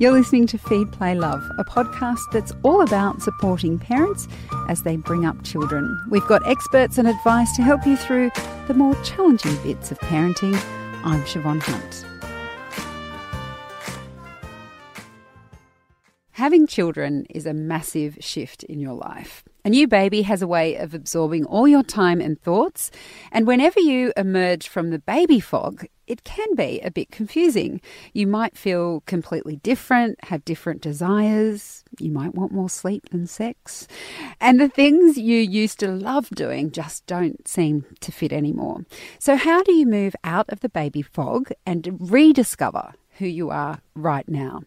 You're listening to Feed, Play, Love, a podcast that's all about supporting parents as they bring up children. We've got experts and advice to help you through the more challenging bits of parenting. I'm Siobhan Hunt. Having children is a massive shift in your life. A new baby has a way of absorbing all your time and thoughts, and whenever you emerge from the baby fog, it can be a bit confusing. You might feel completely different, have different desires, you might want more sleep than sex, and the things you used to love doing just don't seem to fit anymore. So, how do you move out of the baby fog and rediscover who you are right now.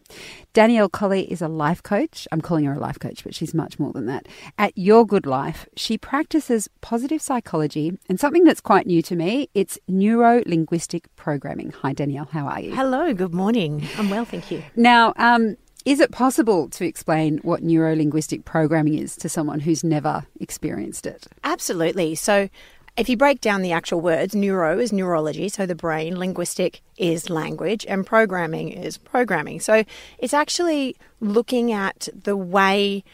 Danielle Colley is a life coach. I'm calling her a life coach, but she's much more than that. At Your Good Life, she practices positive psychology and something that's quite new to me, it's neuro linguistic programming. Hi, Danielle. How are you? Hello. Good morning. I'm well, thank you. Now, um, is it possible to explain what neuro linguistic programming is to someone who's never experienced it? Absolutely. So, if you break down the actual words, neuro is neurology, so the brain, linguistic is language, and programming is programming. So it's actually looking at the way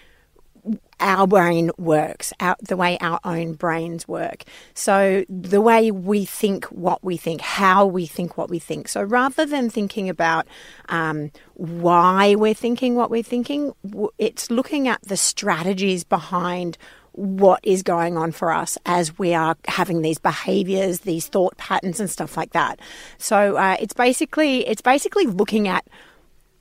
our brain works, our, the way our own brains work. So, the way we think what we think, how we think what we think. So, rather than thinking about um, why we're thinking what we're thinking, it's looking at the strategies behind what is going on for us as we are having these behaviors, these thought patterns, and stuff like that. So uh, it's basically it's basically looking at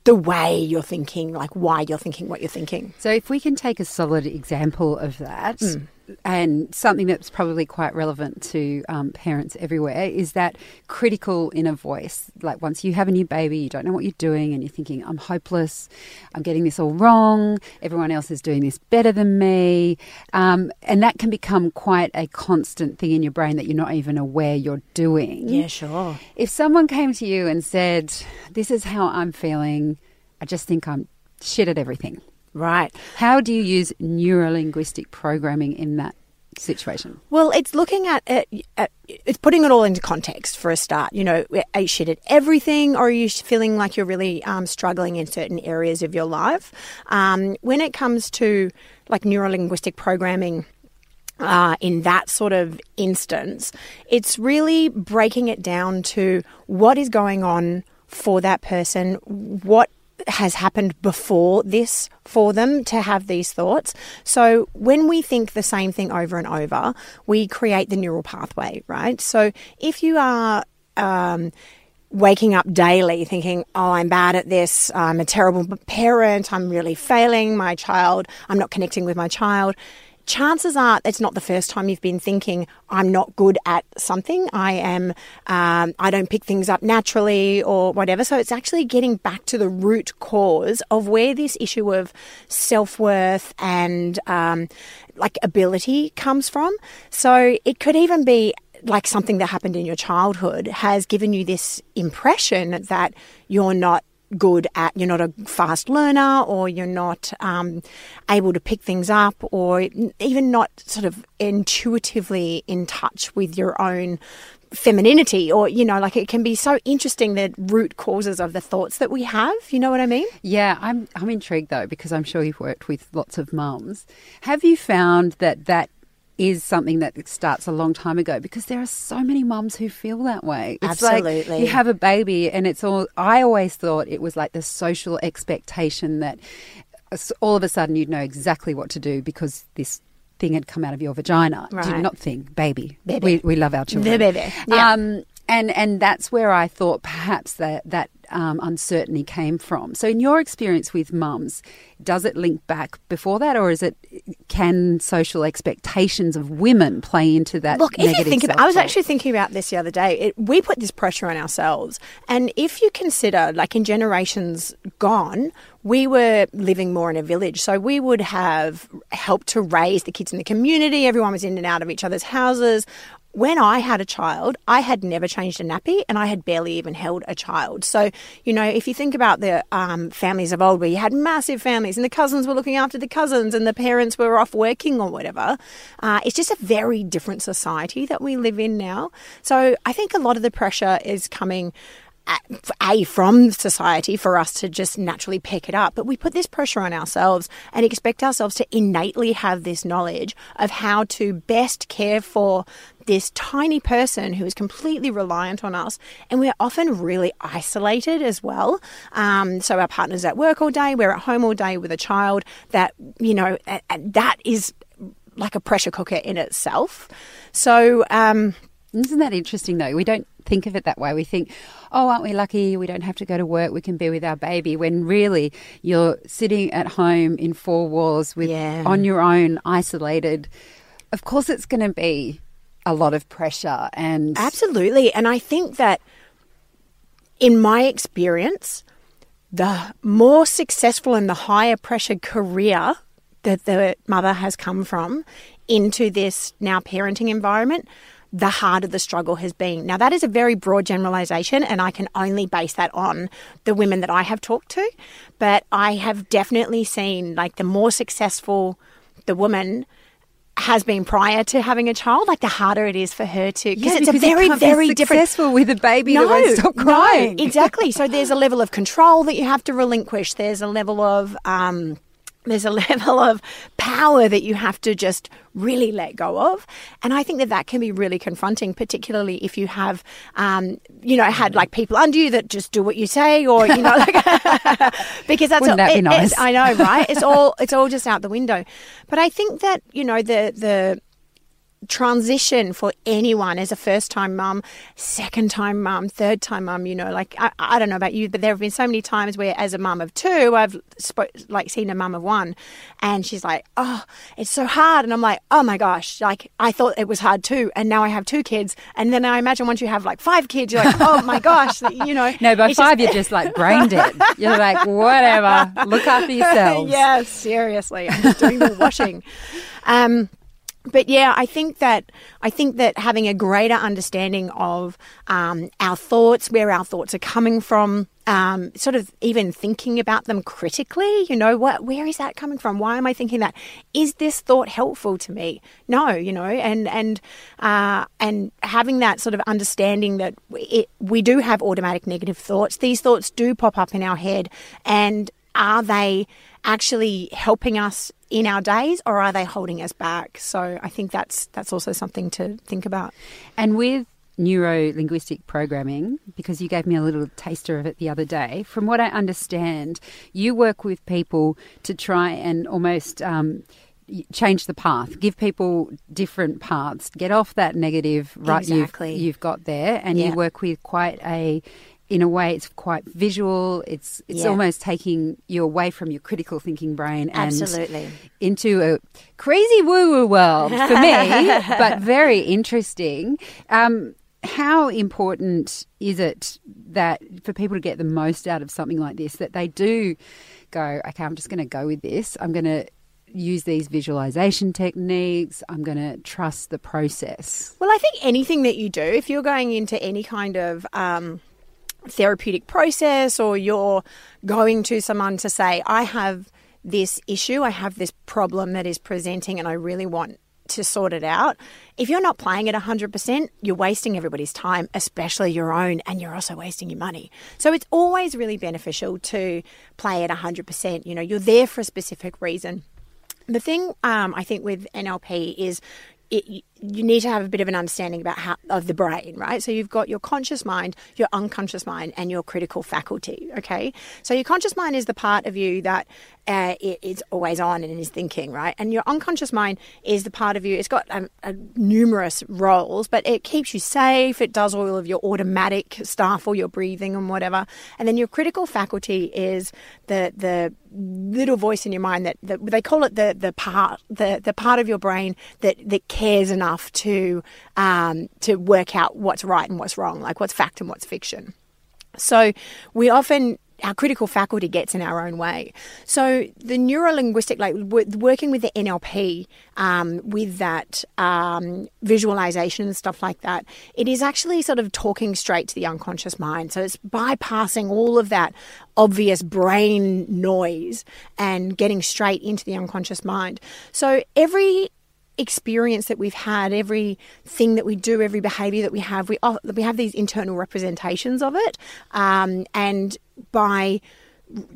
the way you're thinking, like why you're thinking what you're thinking. So if we can take a solid example of that. Mm and something that's probably quite relevant to um, parents everywhere is that critical inner voice. Like once you have a new baby, you don't know what you're doing, and you're thinking, I'm hopeless, I'm getting this all wrong, everyone else is doing this better than me. Um, and that can become quite a constant thing in your brain that you're not even aware you're doing. Yeah, sure. If someone came to you and said, This is how I'm feeling, I just think I'm shit at everything Right. How do you use neurolinguistic programming in that situation? Well, it's looking at, it, at, it's putting it all into context for a start. You know, are you shit at everything, or are you feeling like you're really um, struggling in certain areas of your life? Um, when it comes to like neurolinguistic programming. Uh, in that sort of instance, it's really breaking it down to what is going on for that person, what has happened before this for them to have these thoughts. So when we think the same thing over and over, we create the neural pathway, right? So if you are um, waking up daily thinking, oh, I'm bad at this, I'm a terrible parent, I'm really failing my child, I'm not connecting with my child, chances are it's not the first time you've been thinking i'm not good at something. I am um, i don't pick things up naturally or whatever. So it's actually getting back to the root cause of where this issue of self-worth and um, like ability comes from. So it could even be like something that happened in your childhood has given you this impression that you're not good at, you're not a fast learner, or you're not um, able to pick things up, or even not sort of intuitively in touch with your own femininity or you know like it can be so interesting the root causes of the thoughts that we have you know what i mean? Yeah i'm i'm intrigued though because i'm sure you've worked with lots of mums. Have you found that that is something that starts a long time ago because there are so many mums who feel that way. It's Absolutely. Like you have a baby and it's all I always thought it was like the social expectation that all of a sudden you'd know exactly what to do because this thing had come out of your vagina. Right. Not thing, baby. baby. We, we love our children. The baby. Yeah. Um, and and that's where I thought perhaps that that um, uncertainty came from. So, in your experience with mums, does it link back before that, or is it can social expectations of women play into that? Look, if you think about, I was actually thinking about this the other day. It, we put this pressure on ourselves, and if you consider, like in generations gone, we were living more in a village. So we would have helped to raise the kids in the community. Everyone was in and out of each other's houses when I had a child, I had never changed a nappy and I had barely even held a child. So, you know, if you think about the um, families of old where you had massive families and the cousins were looking after the cousins and the parents were off working or whatever, uh, it's just a very different society that we live in now. So I think a lot of the pressure is coming a from society for us to just naturally pick it up. But we put this pressure on ourselves and expect ourselves to innately have this knowledge of how to best care for this tiny person who is completely reliant on us. And we're often really isolated as well. Um, so our partner's at work all day we're at home all day with a child that you know that is like a pressure cooker in itself. So um, isn't that interesting though? We don't think of it that way. We think, oh, aren't we lucky? We don't have to go to work. We can be with our baby. When really you're sitting at home in four walls with yeah. on your own, isolated. Of course, it's going to be a lot of pressure and absolutely. And I think that in my experience, the more successful and the higher pressure career that the mother has come from into this now parenting environment, the harder the struggle has been. Now, that is a very broad generalization, and I can only base that on the women that I have talked to. But I have definitely seen like the more successful the woman has been prior to having a child, like the harder it is for her to because it's a very very successful different... with a baby no, that won't stop crying. No, exactly. so there's a level of control that you have to relinquish. There's a level of um, there's a level of power that you have to just really let go of. And I think that that can be really confronting, particularly if you have, um, you know, had like people under you that just do what you say or, you know, like, because that's, Wouldn't all, that be nice? I know, right? It's all, it's all just out the window. But I think that, you know, the, the, transition for anyone as a first time mum, second time mum, third time mum, you know, like I, I, don't know about you, but there have been so many times where as a mum of two, I've sp- like seen a mum of one and she's like, oh, it's so hard. And I'm like, oh my gosh, like I thought it was hard too. And now I have two kids. And then I imagine once you have like five kids, you're like, oh my gosh, you know. No, by five, just... you're just like brain dead. You're like, whatever, look after yourselves. yeah, seriously. I'm just doing the washing. Um, but yeah, I think that I think that having a greater understanding of um, our thoughts, where our thoughts are coming from, um, sort of even thinking about them critically. You know, what where is that coming from? Why am I thinking that? Is this thought helpful to me? No, you know, and and uh, and having that sort of understanding that it, we do have automatic negative thoughts. These thoughts do pop up in our head, and are they actually helping us in our days or are they holding us back? So I think that's that's also something to think about. And with neuro linguistic programming, because you gave me a little taster of it the other day, from what I understand, you work with people to try and almost um, change the path, give people different paths, get off that negative right exactly. you've, you've got there, and yeah. you work with quite a in a way it's quite visual it's it's yeah. almost taking you away from your critical thinking brain and Absolutely. into a crazy woo woo world for me but very interesting um, how important is it that for people to get the most out of something like this that they do go okay i'm just going to go with this i'm going to use these visualization techniques. I'm going to trust the process. Well, I think anything that you do, if you're going into any kind of um, therapeutic process or you're going to someone to say, I have this issue, I have this problem that is presenting, and I really want to sort it out. If you're not playing it 100%, you're wasting everybody's time, especially your own, and you're also wasting your money. So it's always really beneficial to play it 100%. You know, you're there for a specific reason. The thing um, I think with NLP is it, you need to have a bit of an understanding about how of the brain, right? So you've got your conscious mind, your unconscious mind, and your critical faculty. Okay, so your conscious mind is the part of you that uh, it, it's always on and is thinking, right? And your unconscious mind is the part of you. It's got um, uh, numerous roles, but it keeps you safe. It does all of your automatic stuff, or your breathing and whatever. And then your critical faculty is the the little voice in your mind that, that they call it the the part the the part of your brain that that cares enough enough to um, to work out what's right and what's wrong, like what's fact and what's fiction. So we often our critical faculty gets in our own way. So the neurolinguistic, like working with the NLP, um, with that um, visualization and stuff like that, it is actually sort of talking straight to the unconscious mind. So it's bypassing all of that obvious brain noise and getting straight into the unconscious mind. So every experience that we've had, every thing that we do, every behaviour that we have, we we have these internal representations of it, um, and by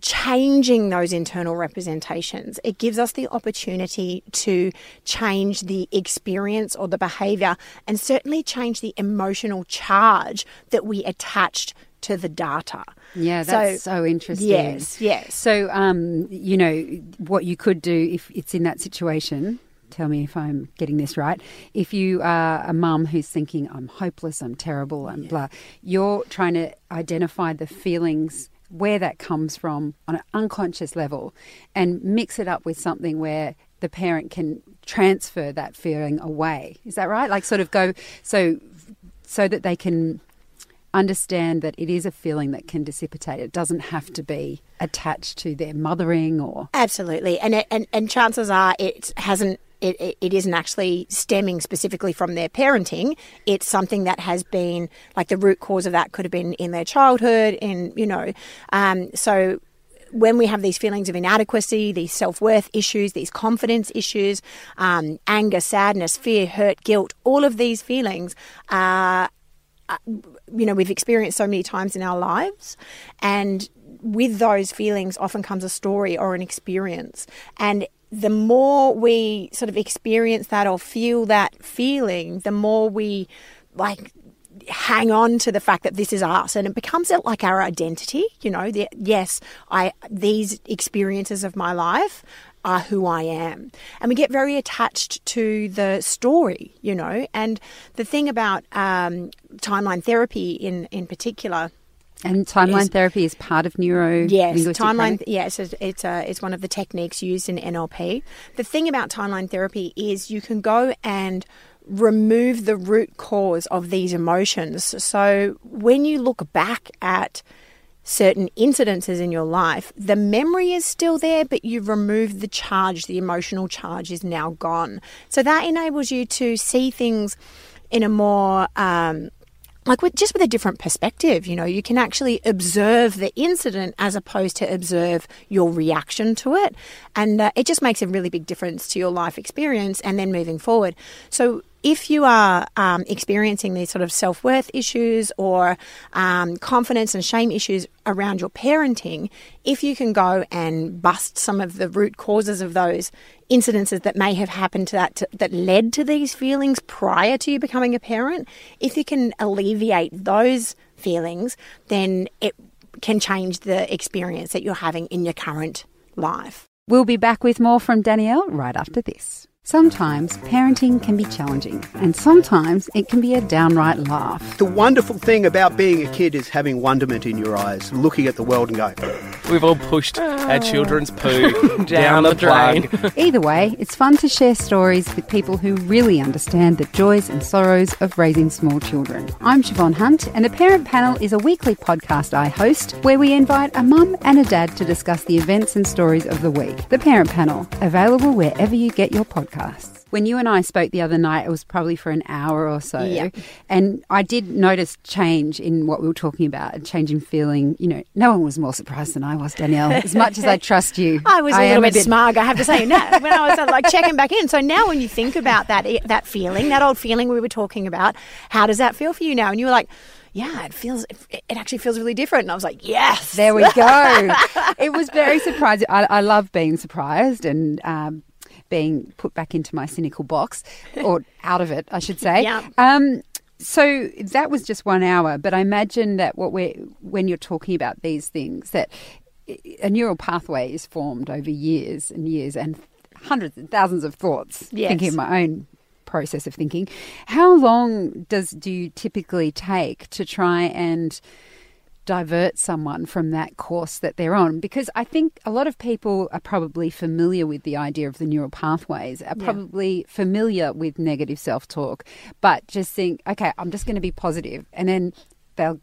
changing those internal representations, it gives us the opportunity to change the experience or the behavior and certainly change the emotional charge that we attached to the data. Yeah, that's so, so interesting. Yes, yes. So, um, you know, what you could do if it's in that situation tell me if I'm getting this right. If you are a mum who's thinking, I'm hopeless, I'm terrible, I'm yeah. blah, you're trying to identify the feelings where that comes from on an unconscious level and mix it up with something where the parent can transfer that feeling away. Is that right? Like sort of go so so that they can understand that it is a feeling that can dissipate. It doesn't have to be attached to their mothering or Absolutely. And it, and and chances are it hasn't it, it, it isn't actually stemming specifically from their parenting. It's something that has been like the root cause of that could have been in their childhood, and you know, um, so when we have these feelings of inadequacy, these self worth issues, these confidence issues, um, anger, sadness, fear, hurt, guilt, all of these feelings are, you know, we've experienced so many times in our lives. And with those feelings often comes a story or an experience. And the more we sort of experience that or feel that feeling, the more we like hang on to the fact that this is us and it becomes like our identity you know? The, yes i these experiences of my life are who i am. And we get very attached to the story you know? And the thing about um, timeline therapy in in particular and timeline is, therapy is part of neuro. Yes, timeline. Yes, it's it's, a, it's one of the techniques used in NLP. The thing about timeline therapy is you can go and remove the root cause of these emotions. So when you look back at certain incidences in your life, the memory is still there, but you've removed the charge. The emotional charge is now gone. So that enables you to see things in a more um, like with just with a different perspective you know you can actually observe the incident as opposed to observe your reaction to it. And uh, it just makes a really big difference to your life experience and then moving forward. So if you are um, experiencing these sort of self worth issues or um, confidence and shame issues around your parenting, if you can go and bust some of the root causes of those incidences that may have happened to that to, that led to these feelings prior to you becoming a parent, if you can alleviate those feelings, then it can change the experience that you're having in your current life. We'll be back with more from Danielle right after this. Sometimes parenting can be challenging, and sometimes it can be a downright laugh. The wonderful thing about being a kid is having wonderment in your eyes, looking at the world and going, We've all pushed our children's poo down, down the, the drain. Either way, it's fun to share stories with people who really understand the joys and sorrows of raising small children. I'm Siobhan Hunt, and the Parent Panel is a weekly podcast I host where we invite a mum and a dad to discuss the events and stories of the week. The Parent Panel, available wherever you get your podcasts podcasts. When you and I spoke the other night, it was probably for an hour or so. Yeah. And I did notice change in what we were talking about, a change in feeling. You know, no one was more surprised than I was, Danielle. As much as I trust you, I was a little bit, bit smug, I have to say. When I was like checking back in. So now when you think about that, that feeling, that old feeling we were talking about, how does that feel for you now? And you were like, yeah, it feels, it actually feels really different. And I was like, yes. There we go. it was very surprising. I, I love being surprised and um, being put back into my cynical box, or out of it, I should say. Yeah. Um, so that was just one hour, but I imagine that what we're when you're talking about these things, that a neural pathway is formed over years and years and hundreds and thousands of thoughts. Yes. Thinking my own process of thinking. How long does do you typically take to try and divert someone from that course that they're on. Because I think a lot of people are probably familiar with the idea of the neural pathways, are probably yeah. familiar with negative self talk, but just think, okay, I'm just going to be positive, and then they'll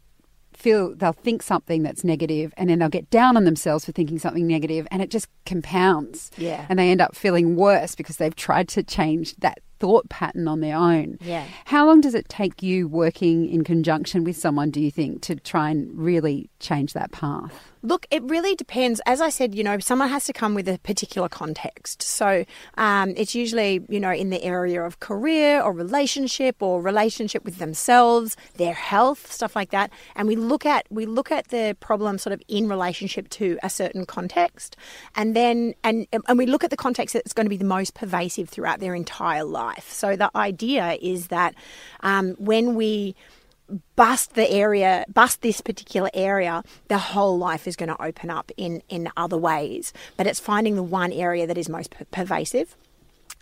feel they'll think something that's negative and then they'll get down on themselves for thinking something negative and it just compounds. Yeah. And they end up feeling worse because they've tried to change that thought pattern on their own. Yeah. How long does it take you working in conjunction with someone, do you think, to try and really change that path? Look, it really depends. As I said, you know, someone has to come with a particular context. So um, it's usually, you know, in the area of career or relationship or relationship with themselves, their health, stuff like that. And we look at we look at the problem sort of in relationship to a certain context, and then and and we look at the context that's going to be the most pervasive throughout their entire life. So the idea is that um, when we bust the area, bust this particular area, the whole life is going to open up in, in other ways. But it's finding the one area that is most per- pervasive.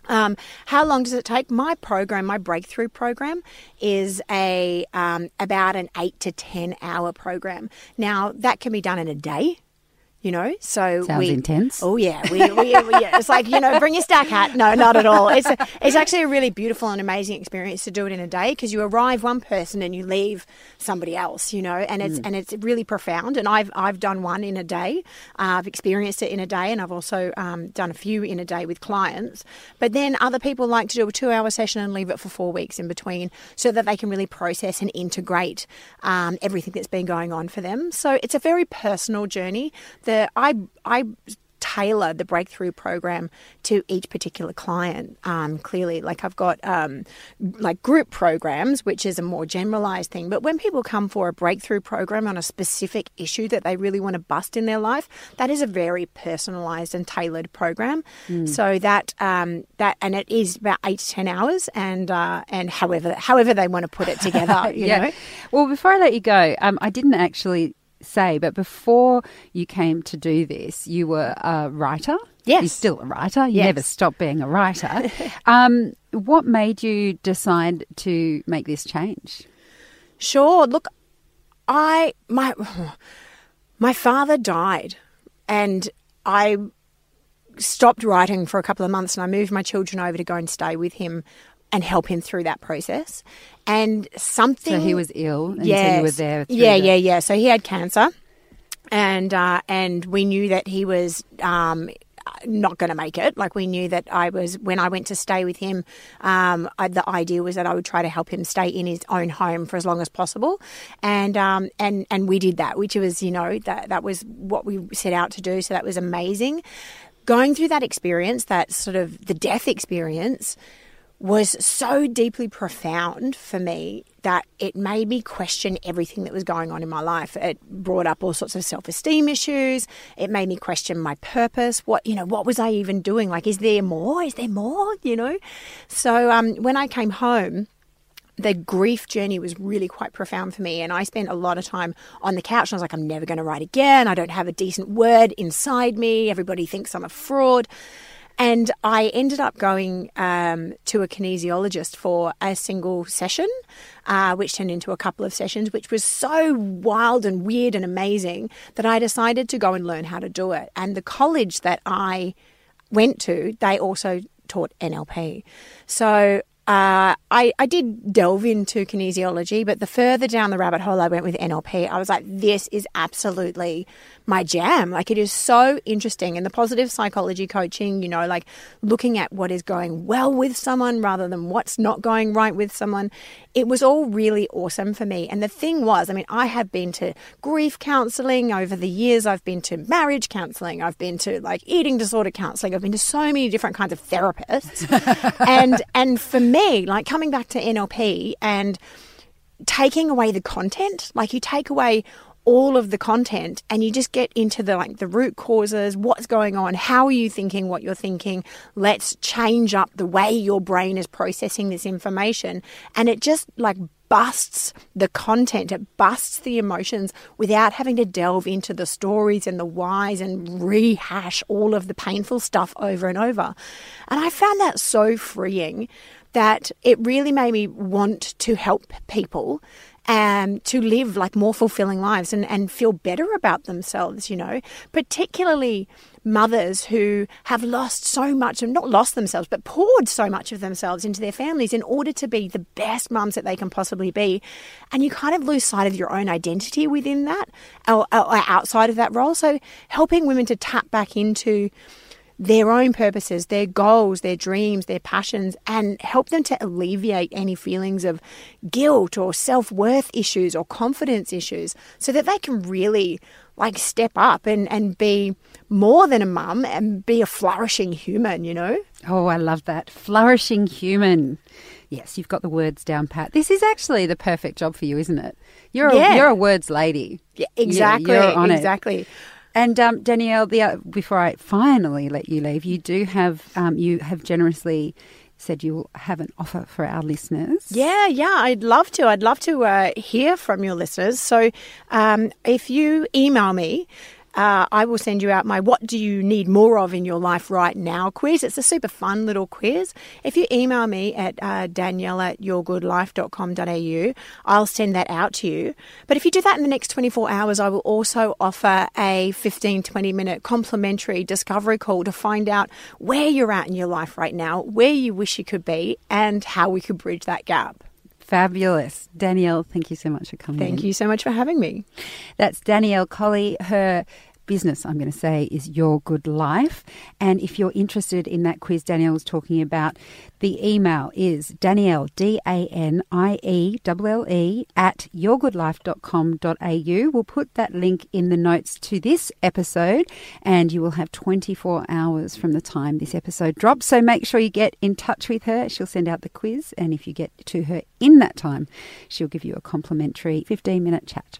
Um, how long does it take? My program, my breakthrough program, is a um, about an eight to ten hour program. Now that can be done in a day you know. So Sounds we, intense. Oh yeah, we, we, we, yeah, it's like you know, bring your stack hat. No, not at all. It's a, it's actually a really beautiful and amazing experience to do it in a day because you arrive one person and you leave somebody else, you know, and it's and it's really profound. And I've I've done one in a day. Uh, I've experienced it in a day, and I've also um, done a few in a day with clients. But then other people like to do a two-hour session and leave it for four weeks in between, so that they can really process and integrate um, everything that's been going on for them. So it's a very personal journey. The I I tailor the breakthrough program to each particular client um, clearly like i've got um, like group programs which is a more generalized thing but when people come for a breakthrough program on a specific issue that they really want to bust in their life that is a very personalized and tailored program mm. so that um, that and it is about eight to ten hours and uh, and however however they want to put it together you yeah. know well before i let you go um, i didn't actually say, but before you came to do this, you were a writer. Yes. You're still a writer. You yes. never stopped being a writer. um, what made you decide to make this change? Sure. Look, I my my father died, and I stopped writing for a couple of months, and I moved my children over to go and stay with him and help him through that process. And something. So he was ill, and yes, so you were there. yeah, the... yeah, yeah. So he had cancer, and uh, and we knew that he was. Um, not going to make it. Like we knew that I was when I went to stay with him. Um, I, the idea was that I would try to help him stay in his own home for as long as possible, and um, and and we did that, which was you know that that was what we set out to do. So that was amazing. Going through that experience, that sort of the death experience, was so deeply profound for me that it made me question everything that was going on in my life. It brought up all sorts of self-esteem issues. It made me question my purpose. What you know, what was I even doing? Like, is there more? Is there more? You know. So um, when I came home, the grief journey was really quite profound for me. And I spent a lot of time on the couch and I was like, I'm never going to write again. I don't have a decent word inside me. Everybody thinks I'm a fraud. And I ended up going um, to a kinesiologist for a single session, uh, which turned into a couple of sessions, which was so wild and weird and amazing that I decided to go and learn how to do it. And the college that I went to, they also taught NLP. So uh, I, I did delve into kinesiology, but the further down the rabbit hole I went with NLP, I was like, this is absolutely my jam. Like, it is so interesting. And the positive psychology coaching, you know, like looking at what is going well with someone rather than what's not going right with someone, it was all really awesome for me. And the thing was, I mean, I have been to grief counseling over the years, I've been to marriage counseling, I've been to like eating disorder counseling, I've been to so many different kinds of therapists. and, and for me, me, like coming back to NLP and taking away the content, like you take away all of the content and you just get into the like the root causes what's going on how are you thinking what you're thinking let's change up the way your brain is processing this information and it just like busts the content, it busts the emotions without having to delve into the stories and the whys and rehash all of the painful stuff over and over. And I found that so freeing that it really made me want to help people um, to live like more fulfilling lives and, and feel better about themselves, you know, particularly mothers who have lost so much, and not lost themselves, but poured so much of themselves into their families in order to be the best mums that they can possibly be. And you kind of lose sight of your own identity within that or, or outside of that role. So helping women to tap back into their own purposes, their goals, their dreams, their passions, and help them to alleviate any feelings of guilt or self worth issues or confidence issues so that they can really like step up and, and be more than a mum and be a flourishing human, you know? Oh, I love that. Flourishing human. Yes, you've got the words down pat. This is actually the perfect job for you, isn't it? You're Yeah. a, you're a words lady. Yeah, exactly. you're on it. And um, Danielle, the, uh, before I finally let you leave, you do have um, you have generously said you will have an offer for our listeners. Yeah, yeah, I'd love to. I'd love to uh, hear from your listeners. So um, if you email me, uh, I will send you out my What Do You Need More of in Your Life Right Now quiz. It's a super fun little quiz. If you email me at uh, danielle at yourgoodlife.com.au, I'll send that out to you. But if you do that in the next 24 hours, I will also offer a 15, 20 minute complimentary discovery call to find out where you're at in your life right now, where you wish you could be, and how we could bridge that gap. Fabulous. Danielle, thank you so much for coming. Thank in. you so much for having me. That's Danielle Colley. Her business, I'm going to say, is Your Good Life. And if you're interested in that quiz Danielle was talking about, the email is Danielle, D A N I E L L E, at yourgoodlife.com.au. We'll put that link in the notes to this episode, and you will have 24 hours from the time this episode drops. So make sure you get in touch with her. She'll send out the quiz, and if you get to her in that time, she'll give you a complimentary 15 minute chat.